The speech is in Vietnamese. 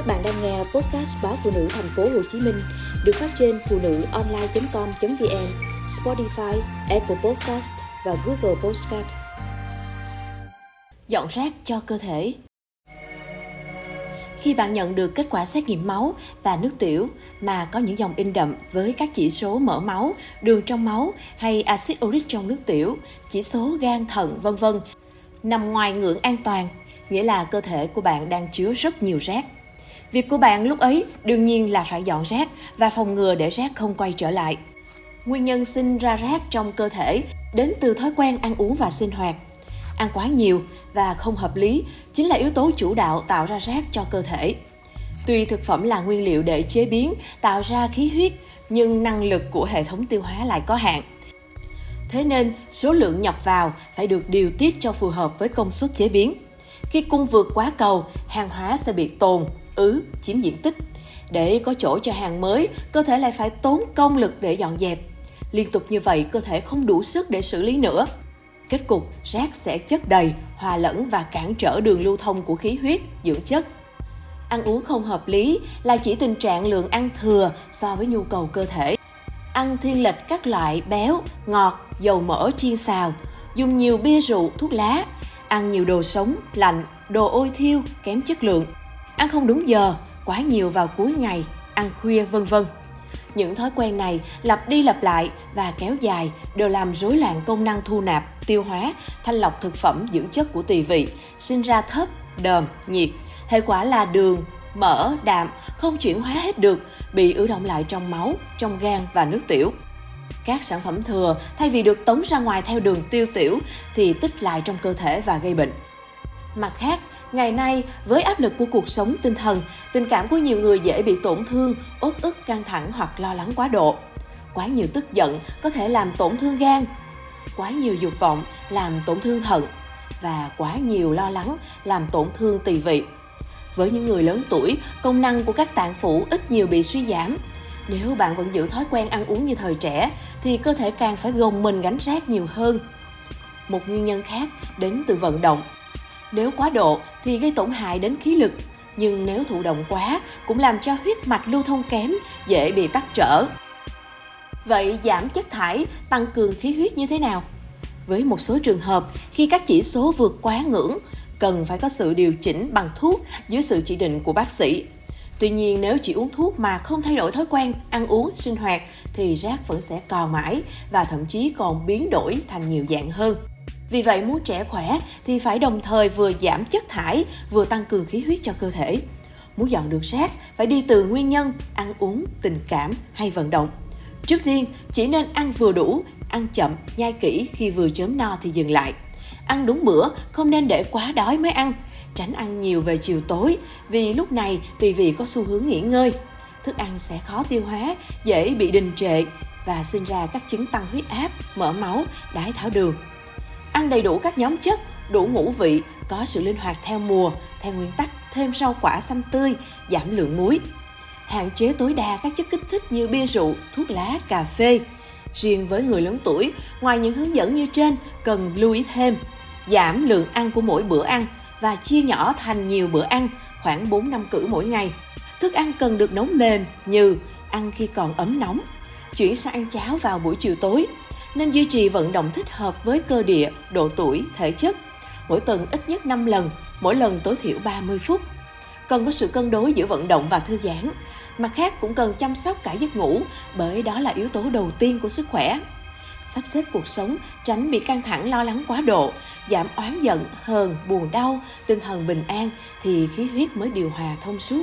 Các bạn đang nghe podcast báo phụ nữ thành phố Hồ Chí Minh được phát trên phụ nữ online.com.vn, Spotify, Apple Podcast và Google Podcast. Dọn rác cho cơ thể. Khi bạn nhận được kết quả xét nghiệm máu và nước tiểu mà có những dòng in đậm với các chỉ số mỡ máu, đường trong máu hay axit uric trong nước tiểu, chỉ số gan thận vân vân nằm ngoài ngưỡng an toàn, nghĩa là cơ thể của bạn đang chứa rất nhiều rác. Việc của bạn lúc ấy đương nhiên là phải dọn rác và phòng ngừa để rác không quay trở lại. Nguyên nhân sinh ra rác trong cơ thể đến từ thói quen ăn uống và sinh hoạt. Ăn quá nhiều và không hợp lý chính là yếu tố chủ đạo tạo ra rác cho cơ thể. Tuy thực phẩm là nguyên liệu để chế biến, tạo ra khí huyết, nhưng năng lực của hệ thống tiêu hóa lại có hạn. Thế nên, số lượng nhập vào phải được điều tiết cho phù hợp với công suất chế biến. Khi cung vượt quá cầu, hàng hóa sẽ bị tồn, ứ, chiếm diện tích. Để có chỗ cho hàng mới, cơ thể lại phải tốn công lực để dọn dẹp. Liên tục như vậy, cơ thể không đủ sức để xử lý nữa. Kết cục, rác sẽ chất đầy, hòa lẫn và cản trở đường lưu thông của khí huyết, dưỡng chất. Ăn uống không hợp lý là chỉ tình trạng lượng ăn thừa so với nhu cầu cơ thể. Ăn thiên lệch các loại béo, ngọt, dầu mỡ chiên xào, dùng nhiều bia rượu, thuốc lá, ăn nhiều đồ sống, lạnh, đồ ôi thiêu, kém chất lượng, ăn không đúng giờ, quá nhiều vào cuối ngày, ăn khuya vân vân. Những thói quen này lặp đi lặp lại và kéo dài đều làm rối loạn công năng thu nạp, tiêu hóa, thanh lọc thực phẩm dưỡng chất của tỳ vị, sinh ra thấp, đờm, nhiệt. Hệ quả là đường, mỡ, đạm không chuyển hóa hết được, bị ứ động lại trong máu, trong gan và nước tiểu. Các sản phẩm thừa thay vì được tống ra ngoài theo đường tiêu tiểu thì tích lại trong cơ thể và gây bệnh. Mặt khác, ngày nay với áp lực của cuộc sống tinh thần, tình cảm của nhiều người dễ bị tổn thương, uất ức, căng thẳng hoặc lo lắng quá độ. Quá nhiều tức giận có thể làm tổn thương gan, quá nhiều dục vọng làm tổn thương thận và quá nhiều lo lắng làm tổn thương tỳ vị. Với những người lớn tuổi, công năng của các tạng phủ ít nhiều bị suy giảm. Nếu bạn vẫn giữ thói quen ăn uống như thời trẻ, thì cơ thể càng phải gồng mình gánh rác nhiều hơn. Một nguyên nhân khác đến từ vận động. Nếu quá độ thì gây tổn hại đến khí lực, nhưng nếu thụ động quá cũng làm cho huyết mạch lưu thông kém, dễ bị tắc trở. Vậy giảm chất thải, tăng cường khí huyết như thế nào? Với một số trường hợp, khi các chỉ số vượt quá ngưỡng, cần phải có sự điều chỉnh bằng thuốc dưới sự chỉ định của bác sĩ. Tuy nhiên nếu chỉ uống thuốc mà không thay đổi thói quen ăn uống, sinh hoạt thì rác vẫn sẽ còn mãi và thậm chí còn biến đổi thành nhiều dạng hơn. Vì vậy muốn trẻ khỏe thì phải đồng thời vừa giảm chất thải vừa tăng cường khí huyết cho cơ thể. Muốn dọn được rác phải đi từ nguyên nhân ăn uống, tình cảm hay vận động. Trước tiên, chỉ nên ăn vừa đủ, ăn chậm, nhai kỹ khi vừa chớm no thì dừng lại. Ăn đúng bữa, không nên để quá đói mới ăn. Tránh ăn nhiều về chiều tối vì lúc này tùy vị có xu hướng nghỉ ngơi. Thức ăn sẽ khó tiêu hóa, dễ bị đình trệ và sinh ra các chứng tăng huyết áp, mỡ máu, đái tháo đường. Ăn đầy đủ các nhóm chất, đủ ngũ vị, có sự linh hoạt theo mùa, theo nguyên tắc thêm rau quả xanh tươi, giảm lượng muối. Hạn chế tối đa các chất kích thích như bia rượu, thuốc lá, cà phê. Riêng với người lớn tuổi, ngoài những hướng dẫn như trên, cần lưu ý thêm giảm lượng ăn của mỗi bữa ăn và chia nhỏ thành nhiều bữa ăn, khoảng 4 năm cử mỗi ngày. Thức ăn cần được nấu mềm như ăn khi còn ấm nóng, chuyển sang ăn cháo vào buổi chiều tối, nên duy trì vận động thích hợp với cơ địa, độ tuổi, thể chất. Mỗi tuần ít nhất 5 lần, mỗi lần tối thiểu 30 phút. Cần có sự cân đối giữa vận động và thư giãn. Mặt khác cũng cần chăm sóc cả giấc ngủ, bởi đó là yếu tố đầu tiên của sức khỏe. Sắp xếp cuộc sống, tránh bị căng thẳng lo lắng quá độ, giảm oán giận, hờn, buồn đau, tinh thần bình an thì khí huyết mới điều hòa thông suốt.